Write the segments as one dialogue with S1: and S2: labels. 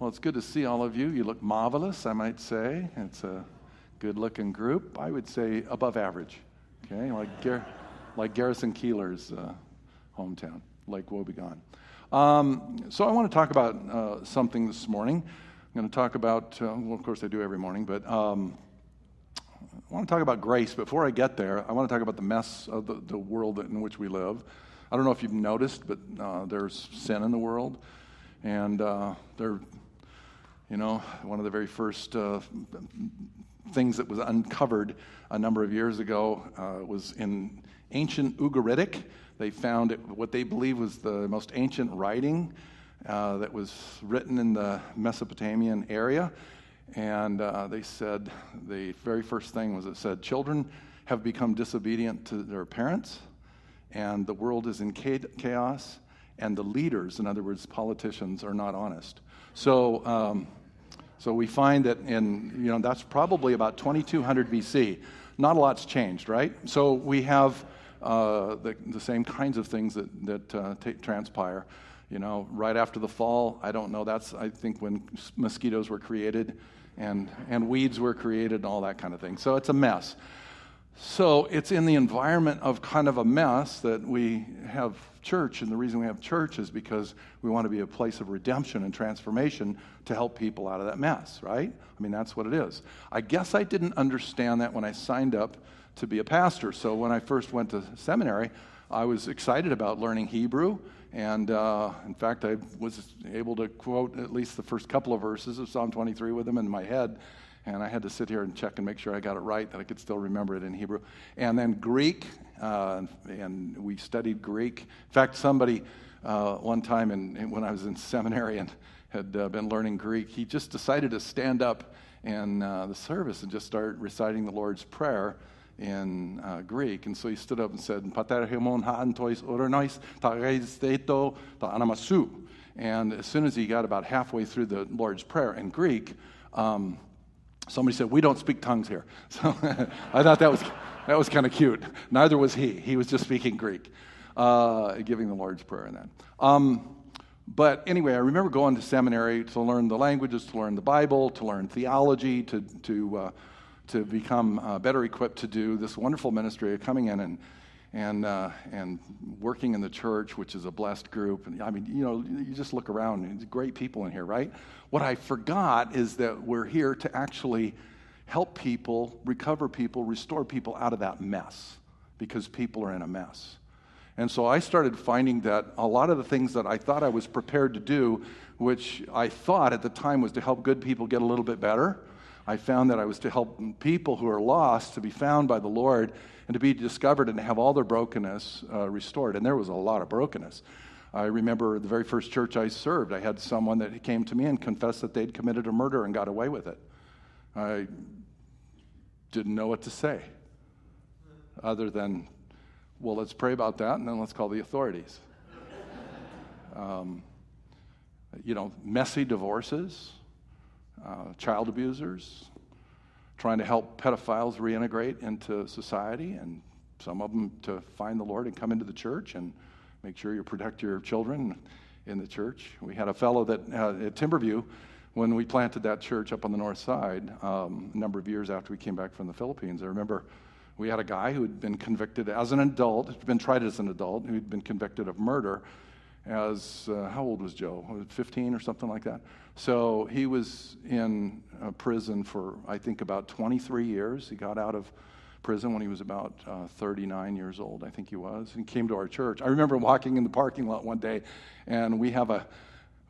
S1: Well, it's good to see all of you. You look marvelous, I might say. It's a good looking group. I would say above average, okay? Like, Gar- like Garrison Keillor's uh, hometown, Lake Wobegon. Um, so, I want to talk about uh, something this morning. I'm going to talk about, uh, well, of course, I do every morning, but um, I want to talk about grace. Before I get there, I want to talk about the mess of the, the world in which we live. I don't know if you've noticed, but uh, there's sin in the world. And uh, there, you know, one of the very first uh, things that was uncovered a number of years ago uh, was in ancient Ugaritic. They found it, what they believe was the most ancient writing uh, that was written in the Mesopotamian area. And uh, they said the very first thing was it said, Children have become disobedient to their parents, and the world is in chaos, and the leaders, in other words, politicians, are not honest. So, um, so we find that in, you know, that's probably about 2200 BC. Not a lot's changed, right? So we have uh, the, the same kinds of things that, that uh, t- transpire. You know, right after the fall, I don't know, that's, I think, when mosquitoes were created and, and weeds were created and all that kind of thing. So it's a mess. So it's in the environment of kind of a mess that we have church. And the reason we have church is because we want to be a place of redemption and transformation to help people out of that mess, right? I mean, that's what it is. I guess I didn't understand that when I signed up to be a pastor. So when I first went to seminary, I was excited about learning Hebrew and uh, in fact, I was able to quote at least the first couple of verses of Psalm 23 with them in my head. And I had to sit here and check and make sure I got it right, that I could still remember it in Hebrew. And then Greek, uh, and we studied Greek. In fact, somebody uh, one time in, in, when I was in seminary and had uh, been learning Greek, he just decided to stand up in uh, the service and just start reciting the Lord's Prayer in uh, Greek. And so he stood up and said, Pater hemon tois oronois ta anamasu. And as soon as he got about halfway through the Lord's Prayer in Greek, um, somebody said, We don't speak tongues here. So I thought that was, that was kind of cute. Neither was he. He was just speaking Greek, uh, giving the Lord's Prayer in that. Um, but anyway, I remember going to seminary to learn the languages, to learn the Bible, to learn theology, to, to uh, to become uh, better equipped to do this wonderful ministry of coming in and and uh, and working in the church, which is a blessed group. And I mean, you know, you just look around; and great people in here, right? What I forgot is that we're here to actually help people, recover people, restore people out of that mess, because people are in a mess. And so I started finding that a lot of the things that I thought I was prepared to do, which I thought at the time was to help good people get a little bit better, I found that I was to help people who are lost to be found by the Lord and to be discovered and have all their brokenness uh, restored. And there was a lot of brokenness. I remember the very first church I served, I had someone that came to me and confessed that they'd committed a murder and got away with it. I didn't know what to say other than, well, let's pray about that and then let's call the authorities. um, you know, messy divorces uh, child abusers, trying to help pedophiles reintegrate into society, and some of them to find the Lord and come into the church and make sure you protect your children in the church. We had a fellow that uh, at Timberview, when we planted that church up on the north side, um, a number of years after we came back from the Philippines, I remember we had a guy who had been convicted as an adult, had been tried as an adult, who had been convicted of murder as, uh, how old was Joe? 15 or something like that? So he was in prison for, I think, about 23 years. He got out of prison when he was about uh, 39 years old, I think he was, and came to our church. I remember walking in the parking lot one day, and we have a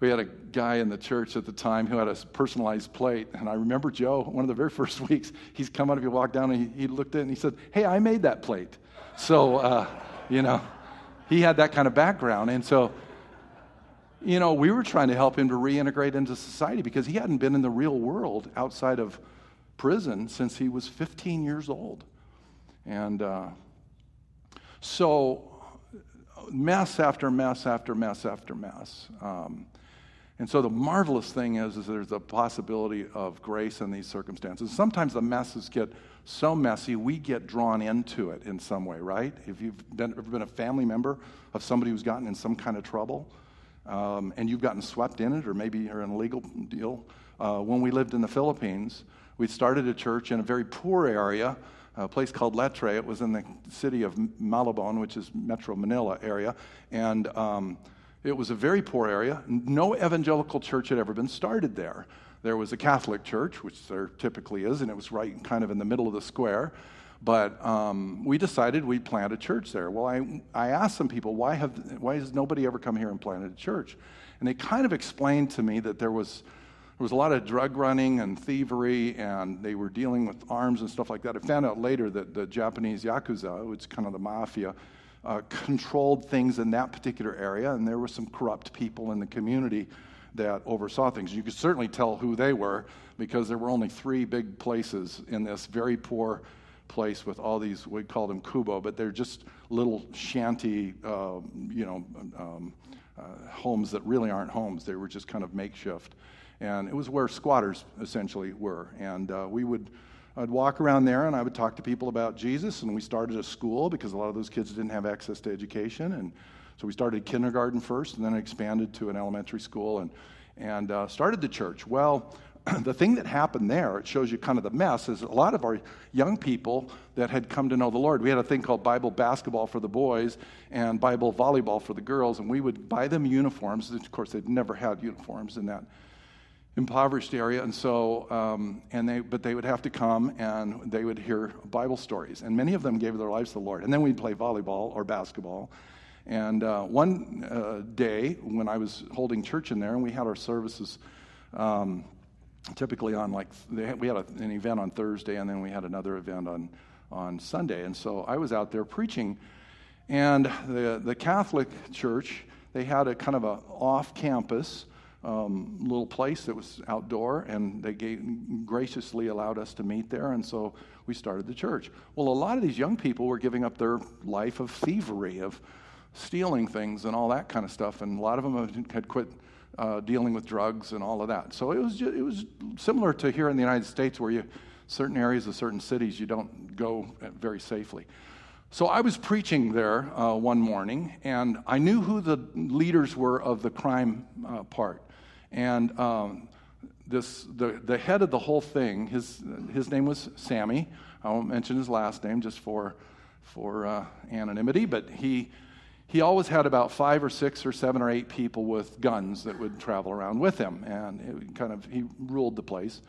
S1: we had a guy in the church at the time who had a personalized plate, and I remember Joe. One of the very first weeks, he's come out. If you walk down, and he, he looked it and he said, "Hey, I made that plate." So, uh, you know, he had that kind of background, and so you know, we were trying to help him to reintegrate into society because he hadn't been in the real world outside of prison since he was 15 years old. And uh, so, mess after mess after mess after mess. Um, and so, the marvelous thing is, is there's a possibility of grace in these circumstances. Sometimes the messes get so messy, we get drawn into it in some way, right? If you've been, ever been a family member of somebody who's gotten in some kind of trouble, um, and you've gotten swept in it, or maybe you're in a legal deal. Uh, when we lived in the Philippines, we started a church in a very poor area, a place called Letre. It was in the city of Malabon, which is Metro Manila area, and um, it was a very poor area. No evangelical church had ever been started there. There was a Catholic church, which there typically is, and it was right kind of in the middle of the square. But um, we decided we'd plant a church there. Well, I, I asked some people, why, have, why has nobody ever come here and planted a church? And they kind of explained to me that there was, there was a lot of drug running and thievery, and they were dealing with arms and stuff like that. I found out later that the Japanese Yakuza, which is kind of the mafia, uh, controlled things in that particular area, and there were some corrupt people in the community that oversaw things. You could certainly tell who they were because there were only three big places in this very poor place with all these, we call them kubo, but they're just little shanty, uh, you know, um, uh, homes that really aren't homes. They were just kind of makeshift. And it was where squatters essentially were. And uh, we would, I'd walk around there and I would talk to people about Jesus. And we started a school because a lot of those kids didn't have access to education. And so we started kindergarten first and then expanded to an elementary school and, and uh, started the church. Well, the thing that happened there, it shows you kind of the mess, is a lot of our young people that had come to know the Lord. We had a thing called Bible basketball for the boys and Bible volleyball for the girls, and we would buy them uniforms. Of course, they'd never had uniforms in that impoverished area, and so, um, and they, but they would have to come and they would hear Bible stories, and many of them gave their lives to the Lord. And then we'd play volleyball or basketball. And uh, one uh, day when I was holding church in there, and we had our services. Um, typically on like we had a, an event on Thursday and then we had another event on on Sunday and so I was out there preaching and the the Catholic church they had a kind of a off campus um, little place that was outdoor and they gave, graciously allowed us to meet there and so we started the church well a lot of these young people were giving up their life of thievery of stealing things and all that kind of stuff and a lot of them had quit uh, dealing with drugs and all of that. So it was just, it was similar to here in the United States, where you certain areas of certain cities you don't go very safely. So I was preaching there uh, one morning, and I knew who the leaders were of the crime uh, part, and um, this the the head of the whole thing. His his name was Sammy. I won't mention his last name just for for uh, anonymity, but he he always had about five or six or seven or eight people with guns that would travel around with him, and kind of he ruled the place.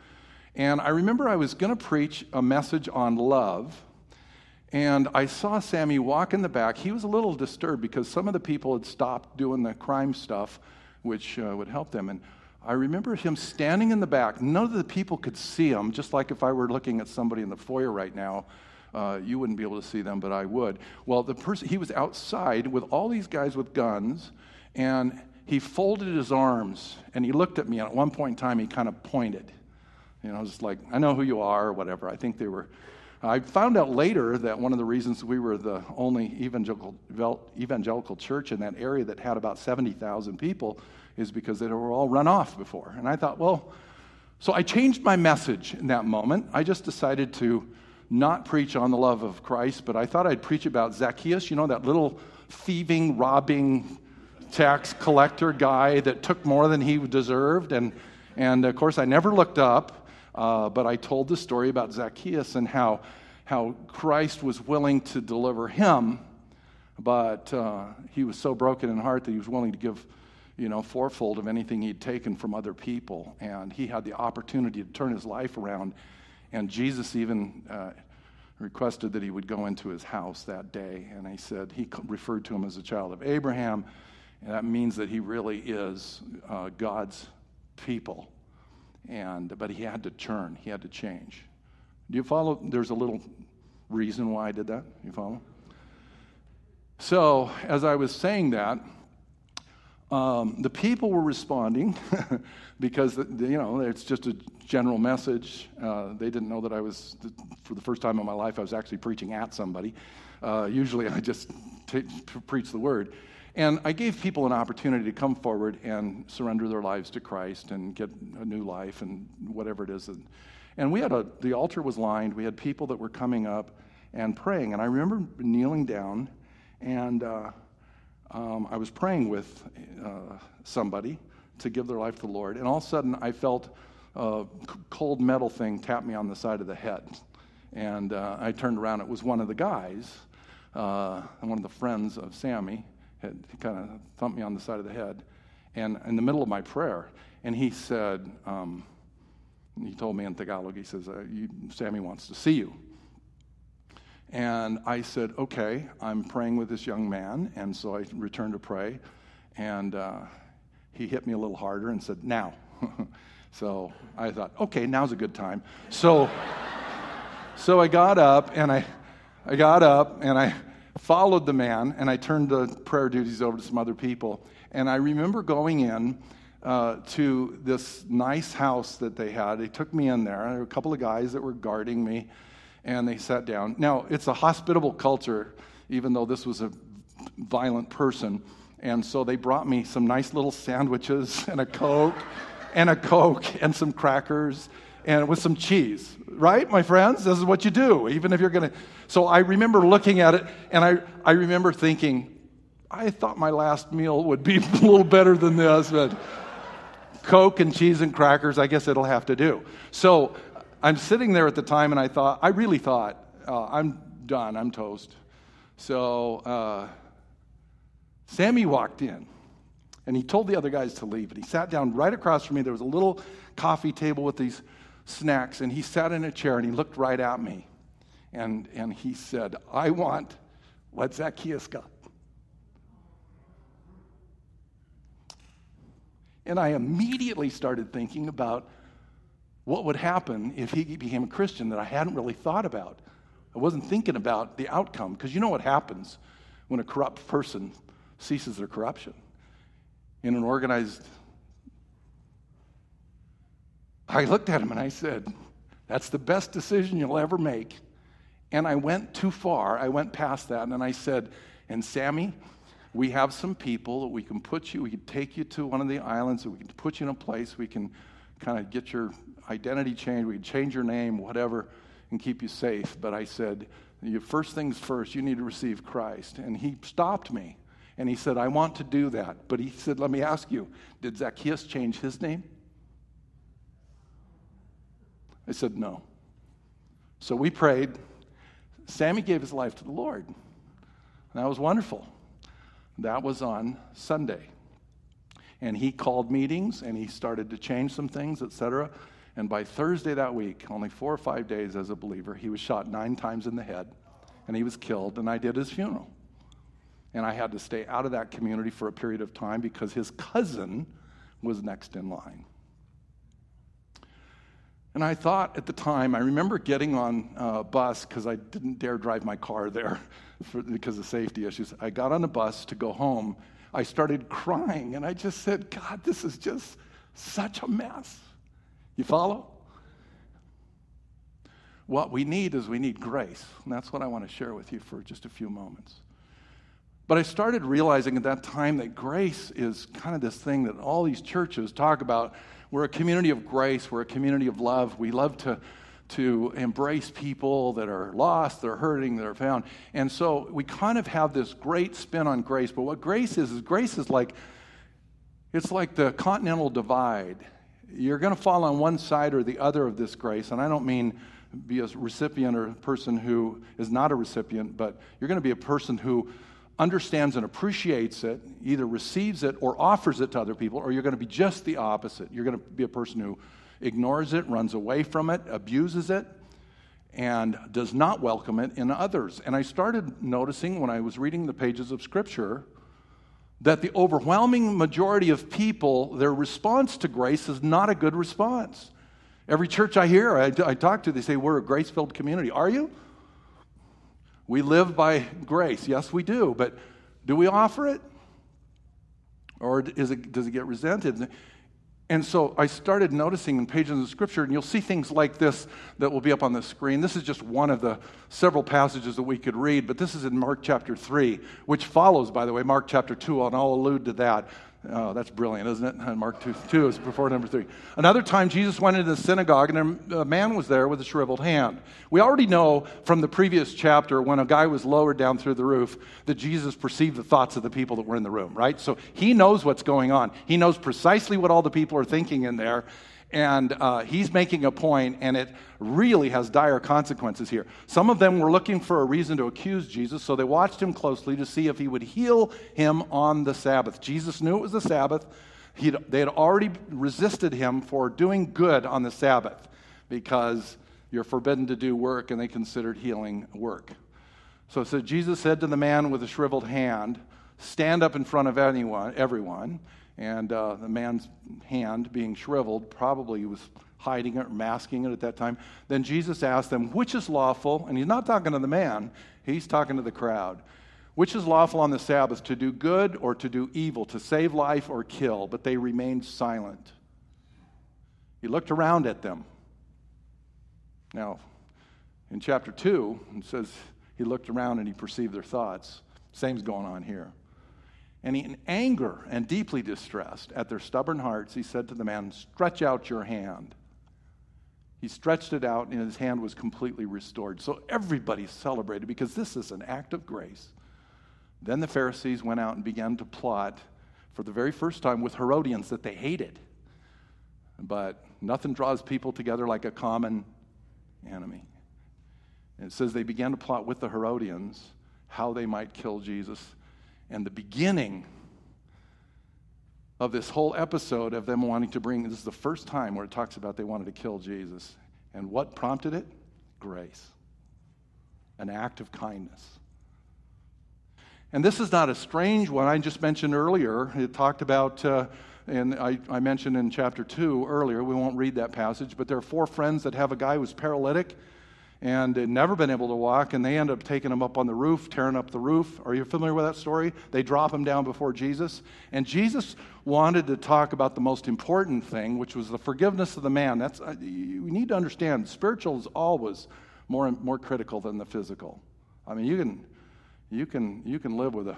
S1: And I remember I was going to preach a message on love, and I saw Sammy walk in the back. He was a little disturbed because some of the people had stopped doing the crime stuff, which uh, would help them. And I remember him standing in the back. None of the people could see him, just like if I were looking at somebody in the foyer right now. Uh, you wouldn't be able to see them, but I would. Well, the person he was outside with all these guys with guns, and he folded his arms and he looked at me. And at one point in time, he kind of pointed. You know, just like I know who you are or whatever. I think they were. I found out later that one of the reasons we were the only evangelical, evangelical church in that area that had about 70,000 people is because they were all run off before. And I thought, well, so I changed my message in that moment. I just decided to not preach on the love of Christ, but I thought I'd preach about Zacchaeus, you know, that little thieving, robbing tax collector guy that took more than he deserved. And, and of course, I never looked up, uh, but I told the story about Zacchaeus and how, how Christ was willing to deliver him, but uh, he was so broken in heart that he was willing to give you know, fourfold of anything he'd taken from other people. And he had the opportunity to turn his life around and Jesus even uh, requested that he would go into his house that day. And he said, he referred to him as a child of Abraham. And that means that he really is uh, God's people. And, but he had to turn, he had to change. Do you follow? There's a little reason why I did that. You follow? So, as I was saying that, um, the people were responding because, you know, it's just a general message. Uh, they didn't know that I was, for the first time in my life, I was actually preaching at somebody. Uh, usually I just t- preach the word. And I gave people an opportunity to come forward and surrender their lives to Christ and get a new life and whatever it is. And, and we had a, the altar was lined. We had people that were coming up and praying. And I remember kneeling down and uh, um, I was praying with uh, somebody to give their life to the Lord, and all of a sudden I felt a cold metal thing tap me on the side of the head. And uh, I turned around, it was one of the guys, uh, one of the friends of Sammy had kind of thumped me on the side of the head. And in the middle of my prayer, and he said, um, he told me in Tagalog, he says, uh, you, Sammy wants to see you. And I said, okay, I'm praying with this young man. And so I returned to pray. And uh, he hit me a little harder and said, now. so I thought, okay, now's a good time. So, so I got up and I, I got up and I followed the man and I turned the prayer duties over to some other people. And I remember going in uh, to this nice house that they had. They took me in there. There were a couple of guys that were guarding me and they sat down. Now, it's a hospitable culture, even though this was a violent person. And so they brought me some nice little sandwiches and a Coke and a Coke and some crackers and with some cheese. Right, my friends? This is what you do, even if you're going to. So I remember looking at it and I, I remember thinking, I thought my last meal would be a little better than this, but Coke and cheese and crackers, I guess it'll have to do. So I'm sitting there at the time, and I thought, I really thought, uh, I'm done, I'm toast. So uh, Sammy walked in, and he told the other guys to leave. And he sat down right across from me. There was a little coffee table with these snacks, and he sat in a chair and he looked right at me. And, and he said, I want what Zacchaeus got. And I immediately started thinking about what would happen if he became a Christian that I hadn't really thought about. I wasn't thinking about the outcome because you know what happens when a corrupt person ceases their corruption in an organized. I looked at him and I said, That's the best decision you'll ever make. And I went too far. I went past that and I said, And Sammy, we have some people that we can put you, we can take you to one of the islands, we can put you in a place, we can kind of get your identity change, we can change your name, whatever, and keep you safe. But I said, first things first, you need to receive Christ. And he stopped me and he said, I want to do that. But he said, Let me ask you, did Zacchaeus change his name? I said, No. So we prayed. Sammy gave his life to the Lord. And that was wonderful. That was on Sunday. And he called meetings and he started to change some things, etc. And by Thursday that week, only four or five days as a believer, he was shot nine times in the head and he was killed, and I did his funeral. And I had to stay out of that community for a period of time because his cousin was next in line. And I thought at the time, I remember getting on a bus because I didn't dare drive my car there for, because of safety issues. I got on a bus to go home. I started crying and I just said, God, this is just such a mess. You follow? What we need is we need grace. And that's what I want to share with you for just a few moments. But I started realizing at that time that grace is kind of this thing that all these churches talk about we're a community of grace, we're a community of love. We love to, to embrace people that are lost, that are hurting, that are found. And so we kind of have this great spin on grace. But what grace is, is grace is like, it's like the continental divide. You're going to fall on one side or the other of this grace. And I don't mean be a recipient or a person who is not a recipient, but you're going to be a person who understands and appreciates it, either receives it or offers it to other people, or you're going to be just the opposite. You're going to be a person who ignores it, runs away from it, abuses it, and does not welcome it in others. And I started noticing when I was reading the pages of Scripture that the overwhelming majority of people, their response to grace is not a good response. Every church I hear, I, I talk to, they say, We're a grace filled community. Are you? We live by grace. Yes, we do. But do we offer it? Or is it, does it get resented? And so I started noticing in pages of scripture, and you'll see things like this that will be up on the screen. This is just one of the several passages that we could read, but this is in Mark chapter 3, which follows, by the way, Mark chapter 2, and I'll allude to that. Oh, that's brilliant, isn't it? Mark 2, 2 is before number 3. Another time, Jesus went into the synagogue, and a man was there with a shriveled hand. We already know from the previous chapter, when a guy was lowered down through the roof, that Jesus perceived the thoughts of the people that were in the room, right? So he knows what's going on. He knows precisely what all the people are thinking in there, and uh, he's making a point, and it really has dire consequences here. Some of them were looking for a reason to accuse Jesus, so they watched him closely to see if he would heal him on the Sabbath. Jesus knew it was the Sabbath. He'd, they had already resisted him for doing good on the Sabbath because you're forbidden to do work, and they considered healing work. So, so Jesus said to the man with the shriveled hand, Stand up in front of anyone, everyone and uh, the man's hand being shriveled, probably he was hiding it or masking it at that time. Then Jesus asked them, Which is lawful? And he's not talking to the man, he's talking to the crowd. Which is lawful on the Sabbath, to do good or to do evil, to save life or kill? But they remained silent. He looked around at them. Now, in chapter 2, it says he looked around and he perceived their thoughts. Same's going on here. And in anger and deeply distressed at their stubborn hearts, he said to the man, Stretch out your hand. He stretched it out, and his hand was completely restored. So everybody celebrated because this is an act of grace. Then the Pharisees went out and began to plot for the very first time with Herodians that they hated. But nothing draws people together like a common enemy. And it says they began to plot with the Herodians how they might kill Jesus and the beginning of this whole episode of them wanting to bring this is the first time where it talks about they wanted to kill Jesus. And what prompted it? Grace, an act of kindness. And this is not a strange one. I just mentioned earlier, it talked about, uh, and I, I mentioned in chapter 2 earlier, we won't read that passage, but there are four friends that have a guy who's paralytic and had never been able to walk, and they end up taking him up on the roof, tearing up the roof. Are you familiar with that story? They drop him down before Jesus. And Jesus wanted to talk about the most important thing, which was the forgiveness of the man. That's, uh, you need to understand, spiritual is always more, more critical than the physical. I mean, you can, you can, you can live with a,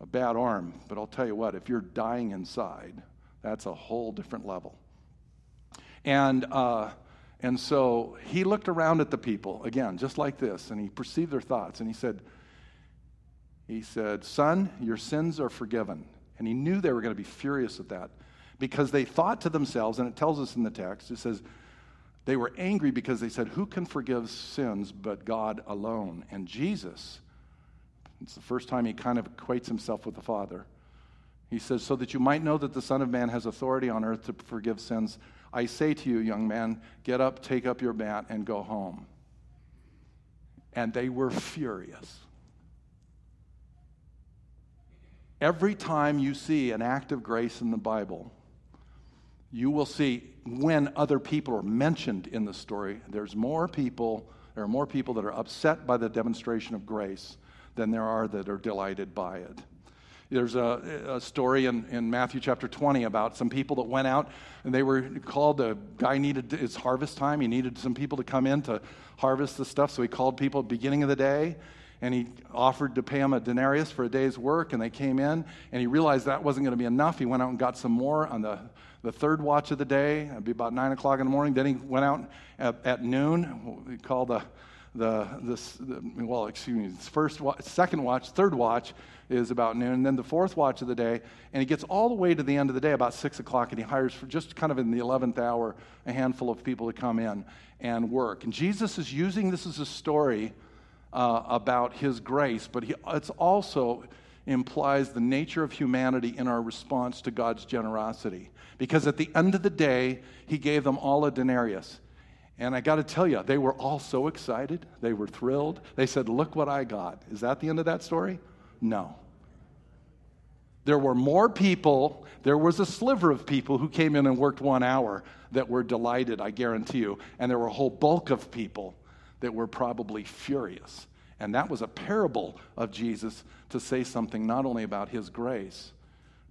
S1: a bad arm, but I'll tell you what, if you're dying inside, that's a whole different level. And, uh, and so he looked around at the people, again, just like this, and he perceived their thoughts, and he said, he said, Son, your sins are forgiven. And he knew they were going to be furious at that because they thought to themselves, and it tells us in the text, it says, they were angry because they said, Who can forgive sins but God alone? And Jesus, it's the first time he kind of equates himself with the Father. He says, So that you might know that the Son of Man has authority on earth to forgive sins, I say to you, young man, get up, take up your mat, and go home. And they were furious. Every time you see an act of grace in the Bible, you will see when other people are mentioned in the story, there's more people, there are more people that are upset by the demonstration of grace than there are that are delighted by it. There's a, a story in, in Matthew chapter 20 about some people that went out and they were called. A guy needed it's harvest time. He needed some people to come in to harvest the stuff. So he called people at the beginning of the day and he offered to pay them a denarius for a day's work. And they came in and he realized that wasn't going to be enough. He went out and got some more on the, the third watch of the day. It'd be about nine o'clock in the morning. Then he went out at, at noon. We call the the, the, well, excuse me, first, second watch, third watch is about noon, and then the fourth watch of the day, and he gets all the way to the end of the day, about six o'clock, and he hires for just kind of in the 11th hour a handful of people to come in and work. And Jesus is using this as a story uh, about his grace, but he, it's also implies the nature of humanity in our response to God's generosity. Because at the end of the day, he gave them all a denarius. And I got to tell you, they were all so excited. They were thrilled. They said, Look what I got. Is that the end of that story? No. There were more people, there was a sliver of people who came in and worked one hour that were delighted, I guarantee you. And there were a whole bulk of people that were probably furious. And that was a parable of Jesus to say something not only about his grace,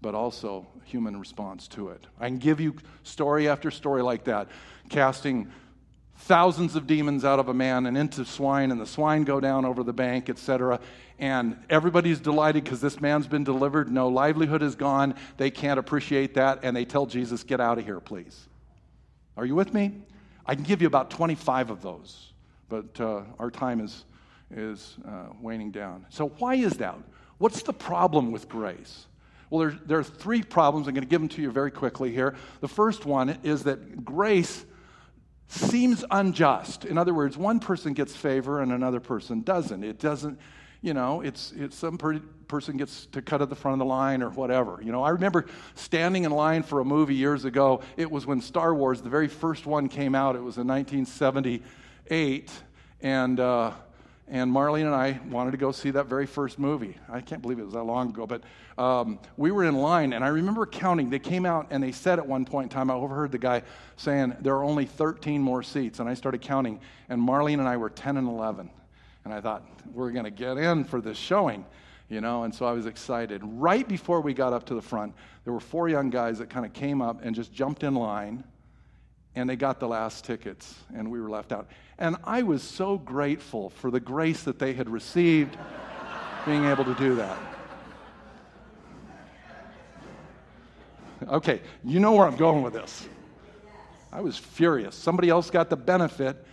S1: but also human response to it. I can give you story after story like that, casting thousands of demons out of a man and into swine, and the swine go down over the bank, etc. And everybody's delighted because this man's been delivered. No livelihood is gone. They can't appreciate that, and they tell Jesus, Get out of here, please. Are you with me? I can give you about 25 of those, but uh, our time is, is uh, waning down. So, why is that? What's the problem with grace? Well, there, there are three problems. I'm going to give them to you very quickly here. The first one is that grace seems unjust. In other words, one person gets favor and another person doesn't. It doesn't, you know, it's, it's some per- person gets to cut at the front of the line or whatever. You know, I remember standing in line for a movie years ago. It was when Star Wars, the very first one, came out. It was in 1978. And, uh, and Marlene and I wanted to go see that very first movie. I can't believe it was that long ago, but um, we were in line, and I remember counting. They came out and they said at one point in time, I overheard the guy saying, There are only 13 more seats. And I started counting, and Marlene and I were 10 and 11. And I thought, We're going to get in for this showing, you know, and so I was excited. Right before we got up to the front, there were four young guys that kind of came up and just jumped in line and they got the last tickets, and we were left out. And I was so grateful for the grace that they had received being able to do that. Okay, you know where I'm going with this. I was furious. Somebody else got the benefit,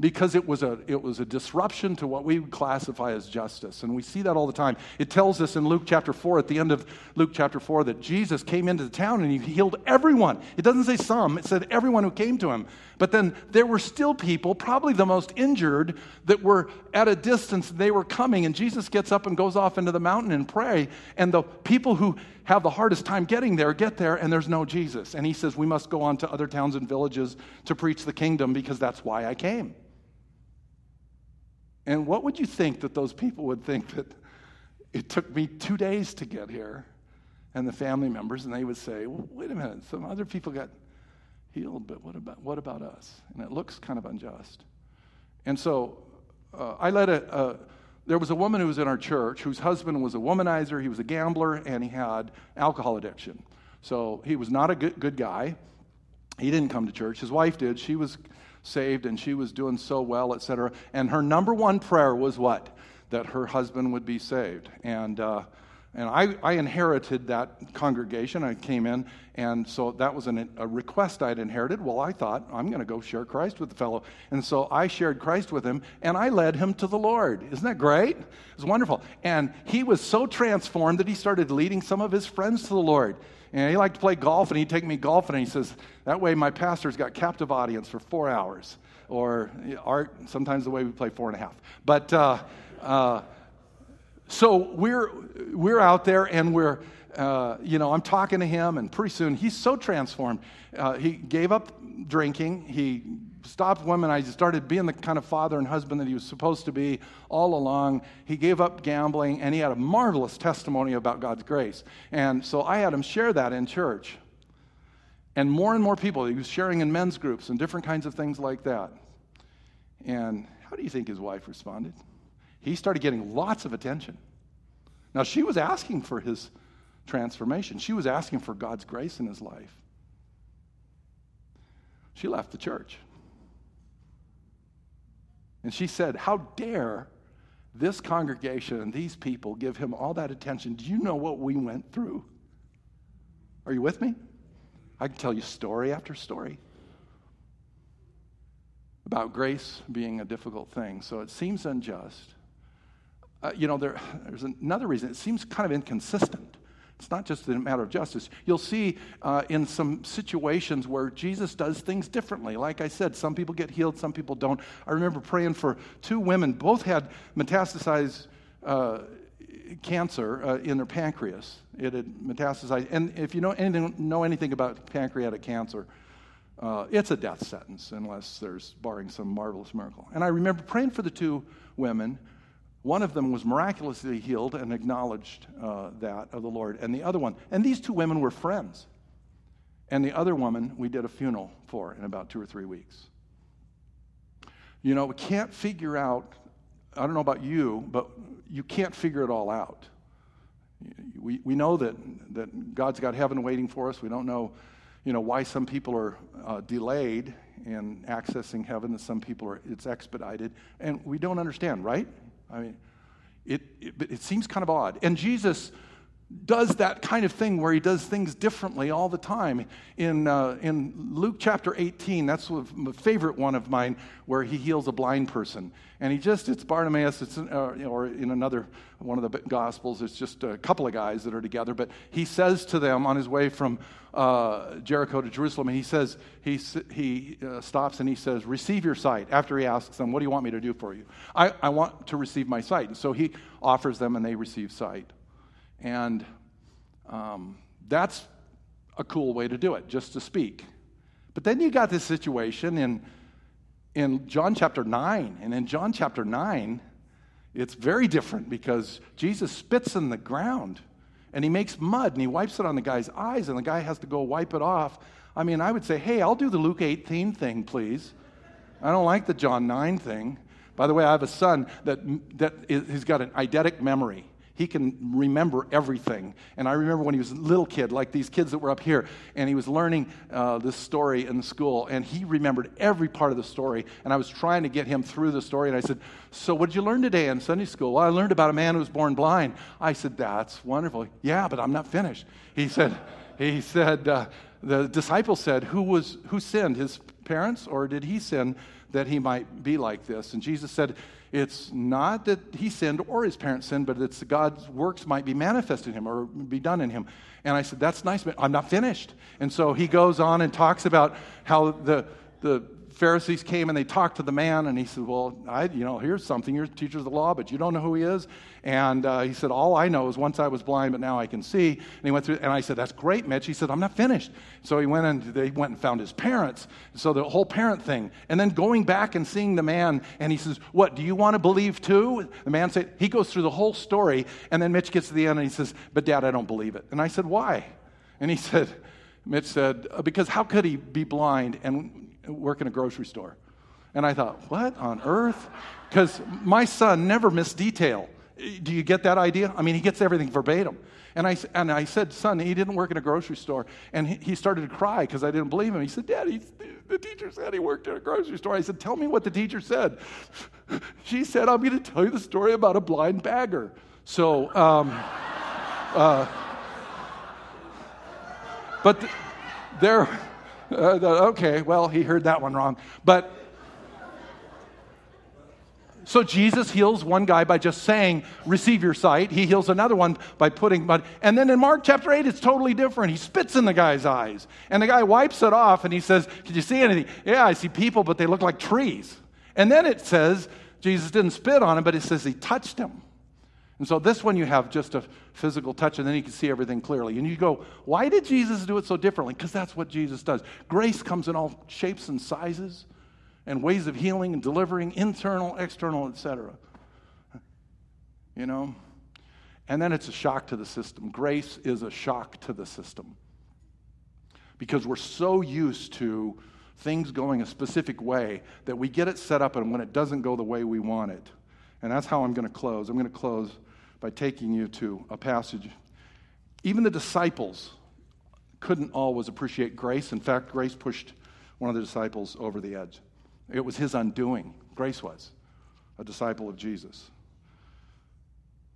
S1: because it was, a, it was a disruption to what we would classify as justice. And we see that all the time. It tells us in Luke chapter 4, at the end of Luke chapter 4, that Jesus came into the town and he healed everyone. It doesn't say some, it said everyone who came to him. But then there were still people, probably the most injured, that were at a distance. They were coming, and Jesus gets up and goes off into the mountain and pray. And the people who have the hardest time getting there get there, and there's no Jesus. And he says, We must go on to other towns and villages to preach the kingdom because that's why I came. And what would you think that those people would think that it took me two days to get here? And the family members, and they would say, well, wait a minute, some other people got healed, but what about, what about us? And it looks kind of unjust. And so uh, I led a, there was a woman who was in our church whose husband was a womanizer, he was a gambler, and he had alcohol addiction. So he was not a good, good guy. He didn't come to church. His wife did. She was saved and she was doing so well, etc. And her number one prayer was what? That her husband would be saved. And, uh, and I, I, inherited that congregation. I came in, and so that was an, a request I'd inherited. Well, I thought, I'm going to go share Christ with the fellow. And so I shared Christ with him, and I led him to the Lord. Isn't that great? It was wonderful. And he was so transformed that he started leading some of his friends to the Lord. And he liked to play golf, and he'd take me golfing. And he says, That way my pastor's got captive audience for four hours. Or art, sometimes the way we play four and a half. But uh, uh, so we're, we're out there, and we're, uh, you know, I'm talking to him, and pretty soon he's so transformed. Uh, he gave up drinking, he stopped womanizing, started being the kind of father and husband that he was supposed to be all along. He gave up gambling, and he had a marvelous testimony about God's grace. And so I had him share that in church. And more and more people, he was sharing in men's groups and different kinds of things like that. And how do you think his wife responded? He started getting lots of attention. Now, she was asking for his transformation, she was asking for God's grace in his life. She left the church. And she said, How dare this congregation and these people give him all that attention? Do you know what we went through? Are you with me? I can tell you story after story about grace being a difficult thing. So it seems unjust. Uh, you know, there, there's another reason. It seems kind of inconsistent. It's not just a matter of justice. You'll see uh, in some situations where Jesus does things differently. Like I said, some people get healed, some people don't. I remember praying for two women, both had metastasized uh, cancer uh, in their pancreas. It had metastasized. And if you know anything, know anything about pancreatic cancer, uh, it's a death sentence unless there's barring some marvelous miracle. And I remember praying for the two women one of them was miraculously healed and acknowledged uh, that of the Lord, and the other one, and these two women were friends. And the other woman we did a funeral for in about two or three weeks. You know, we can't figure out, I don't know about you, but you can't figure it all out. We, we know that, that God's got heaven waiting for us. We don't know, you know, why some people are uh, delayed in accessing heaven and some people are, it's expedited. And we don't understand, right? I mean, it, it, it seems kind of odd. And Jesus does that kind of thing where he does things differently all the time. In, uh, in Luke chapter 18, that's a favorite one of mine, where he heals a blind person. And he just, it's Bartimaeus, it's, uh, or in another one of the Gospels, it's just a couple of guys that are together. But he says to them on his way from uh, Jericho to Jerusalem, he says, he, he uh, stops and he says, Receive your sight. After he asks them, What do you want me to do for you? I, I want to receive my sight. And so he offers them, and they receive sight. And um, that's a cool way to do it, just to speak. But then you got this situation in, in John chapter 9. And in John chapter 9, it's very different because Jesus spits in the ground and he makes mud and he wipes it on the guy's eyes, and the guy has to go wipe it off. I mean, I would say, hey, I'll do the Luke 18 thing, please. I don't like the John 9 thing. By the way, I have a son that, that is, he's got an eidetic memory. He can remember everything. And I remember when he was a little kid, like these kids that were up here, and he was learning uh, this story in school, and he remembered every part of the story. And I was trying to get him through the story, and I said, So, what did you learn today in Sunday school? Well, I learned about a man who was born blind. I said, That's wonderful. Yeah, but I'm not finished. He said, he said, uh, the disciple said, who, was, who sinned, his parents, or did he sin that he might be like this? And Jesus said, it's not that he sinned or his parents sinned, but it's God's works might be manifested in him or be done in him. And I said, That's nice, but I'm not finished. And so he goes on and talks about how the, the Pharisees came and they talked to the man, and he said, Well, I, you know, here's something. You're teachers of the law, but you don't know who he is. And uh, he said, All I know is once I was blind, but now I can see. And he went through, and I said, That's great, Mitch. He said, I'm not finished. So he went and they went and found his parents. So the whole parent thing. And then going back and seeing the man, and he says, What, do you want to believe too? The man said, He goes through the whole story, and then Mitch gets to the end and he says, But dad, I don't believe it. And I said, Why? And he said, Mitch said, Because how could he be blind and work in a grocery store? And I thought, what on earth? Because my son never missed detail. Do you get that idea? I mean, he gets everything verbatim. And I, and I said, son, he didn't work in a grocery store. And he, he started to cry because I didn't believe him. He said, Daddy, the teacher said he worked in a grocery store. I said, Tell me what the teacher said. She said, I'm going to tell you the story about a blind bagger. So, um, uh, but th- there, uh, okay, well, he heard that one wrong. But so Jesus heals one guy by just saying, receive your sight. He heals another one by putting mud. And then in Mark chapter 8, it's totally different. He spits in the guy's eyes. And the guy wipes it off and he says, Did you see anything? Yeah, I see people, but they look like trees. And then it says, Jesus didn't spit on him, but it says he touched him. And so this one you have just a physical touch, and then you can see everything clearly. And you go, why did Jesus do it so differently? Because that's what Jesus does. Grace comes in all shapes and sizes and ways of healing and delivering, internal, external, etc. You know? And then it's a shock to the system. Grace is a shock to the system. Because we're so used to things going a specific way that we get it set up, and when it doesn't go the way we want it. And that's how I'm going to close. I'm going to close by taking you to a passage. Even the disciples couldn't always appreciate grace. In fact, grace pushed one of the disciples over the edge. It was his undoing. Grace was a disciple of Jesus.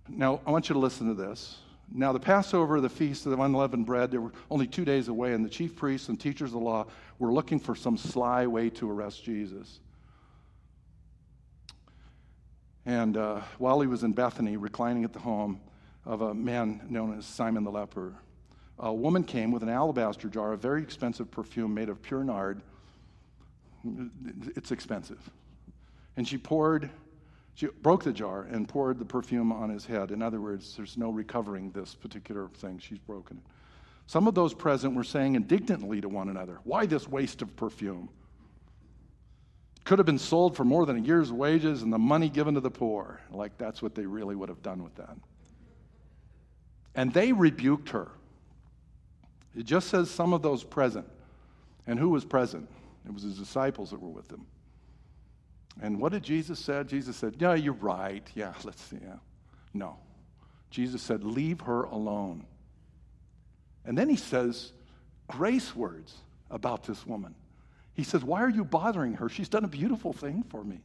S1: Now, I want you to listen to this. Now, the Passover, the feast of the unleavened bread, they were only two days away, and the chief priests and teachers of the law were looking for some sly way to arrest Jesus. And uh, while he was in Bethany, reclining at the home of a man known as Simon the leper, a woman came with an alabaster jar of very expensive perfume made of pure nard it's expensive. And she poured, she broke the jar and poured the perfume on his head. In other words, there's no recovering this particular thing. She's broken it. Some of those present were saying indignantly to one another, Why this waste of perfume? Could have been sold for more than a year's wages and the money given to the poor. Like that's what they really would have done with that. And they rebuked her. It just says some of those present. And who was present? It was his disciples that were with him. And what did Jesus say? Jesus said, Yeah, you're right. Yeah, let's see. Yeah. No. Jesus said, Leave her alone. And then he says, grace words about this woman. He says, Why are you bothering her? She's done a beautiful thing for me.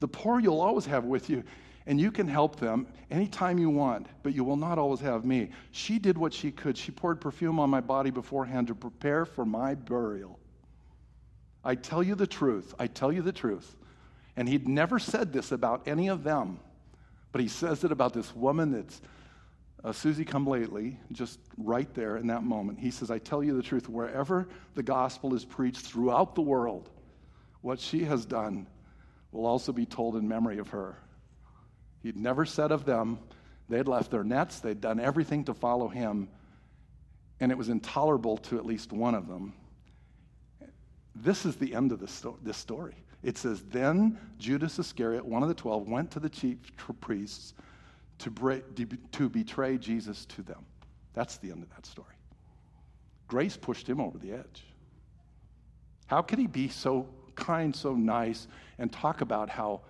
S1: The poor you'll always have with you, and you can help them anytime you want, but you will not always have me. She did what she could. She poured perfume on my body beforehand to prepare for my burial. I tell you the truth. I tell you the truth. And he'd never said this about any of them, but he says it about this woman that's uh, Susie come lately, just right there in that moment. He says, I tell you the truth, wherever the gospel is preached throughout the world, what she has done will also be told in memory of her. He'd never said of them, they'd left their nets, they'd done everything to follow him, and it was intolerable to at least one of them. This is the end of this, sto- this story. It says, Then Judas Iscariot, one of the twelve, went to the chief priests to, to betray Jesus to them. That's the end of that story. Grace pushed him over the edge. How could he be so kind, so nice, and talk about how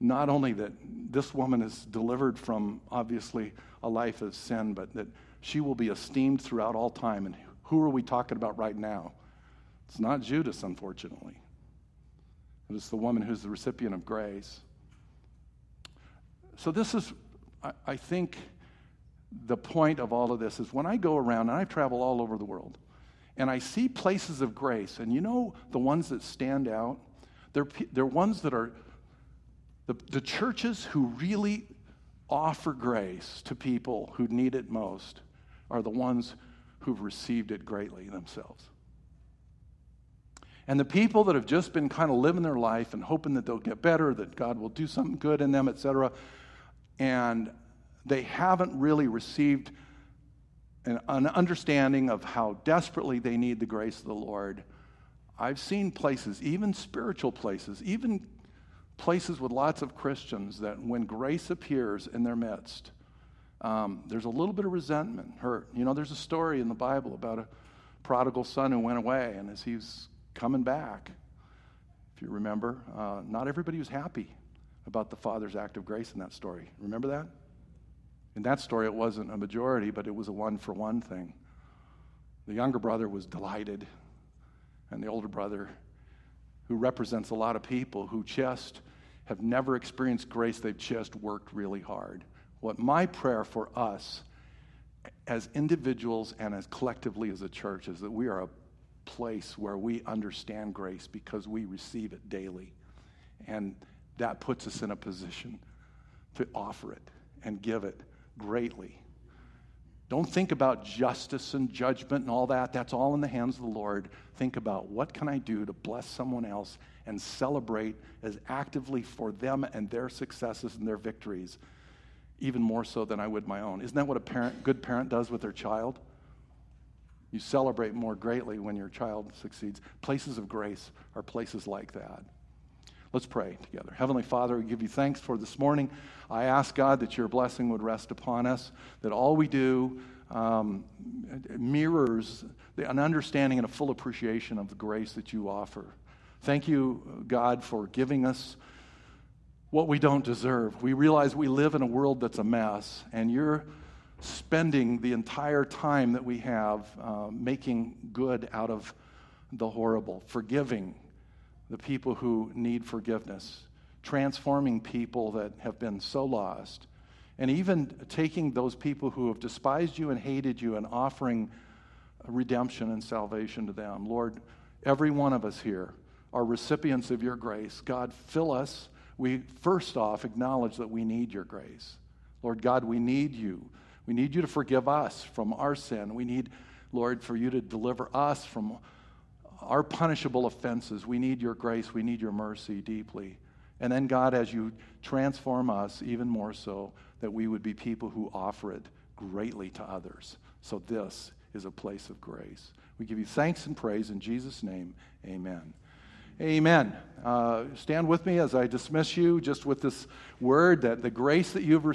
S1: not only that this woman is delivered from obviously a life of sin, but that she will be esteemed throughout all time? And who are we talking about right now? It's not Judas, unfortunately. It is the woman who's the recipient of grace. So, this is, I think, the point of all of this is when I go around, and I travel all over the world, and I see places of grace, and you know the ones that stand out? They're, they're ones that are the, the churches who really offer grace to people who need it most are the ones who've received it greatly themselves. And the people that have just been kind of living their life and hoping that they'll get better, that God will do something good in them, etc., and they haven't really received an, an, understanding of how desperately they need the grace of the Lord. I've seen places, even spiritual places, even places with lots of Christians, that when grace appears in their midst, um, there's a little bit of resentment, hurt. You know, there's a story in the Bible about a prodigal son who went away, and as he's coming back. If you remember, uh, not everybody was happy about the Father's act of grace in that story. Remember that? In that story, it wasn't a majority, but it was a one for one thing. The younger brother was delighted, and the older brother, who represents a lot of people who just have never experienced grace, they've just worked really hard. What my prayer for us as individuals and as collectively as a church is that we are a place where we understand grace because we receive it daily. And that puts us in a position to offer it and give it greatly. Don't think about justice and judgment and all that. That's all in the hands of the Lord. Think about what can I do to bless someone else and celebrate as actively for them and their successes and their victories, even more so than I would my own. Isn't that what a parent, good parent does with their child? You celebrate more greatly when your child succeeds. Places of grace are places like that. Let's pray together. Heavenly Father, we give you thanks for this morning. I ask God that your blessing would rest upon us, that all we do um, mirrors an understanding and a full appreciation of the grace that you offer. Thank you, God, for giving us what we don't deserve. We realize we live in a world that's a mess, and you're spending the entire time that we have uh, making good out of the horrible, forgiving the people who need forgiveness, transforming people that have been so lost, and even taking those people who have despised you and hated you and offering redemption and salvation to them. Lord, every one of us here are recipients of your grace. God, fill us. We first off acknowledge that we need your grace. Lord God, we need you we need you to forgive us from our sin. We need, Lord, for you to deliver us from our punishable offenses. We need your grace. We need your mercy deeply. And then, God, as you transform us even more so, that we would be people who offer it greatly to others. So, this is a place of grace. We give you thanks and praise in Jesus' name. Amen. Amen. Uh, stand with me as I dismiss you just with this word that the grace that you've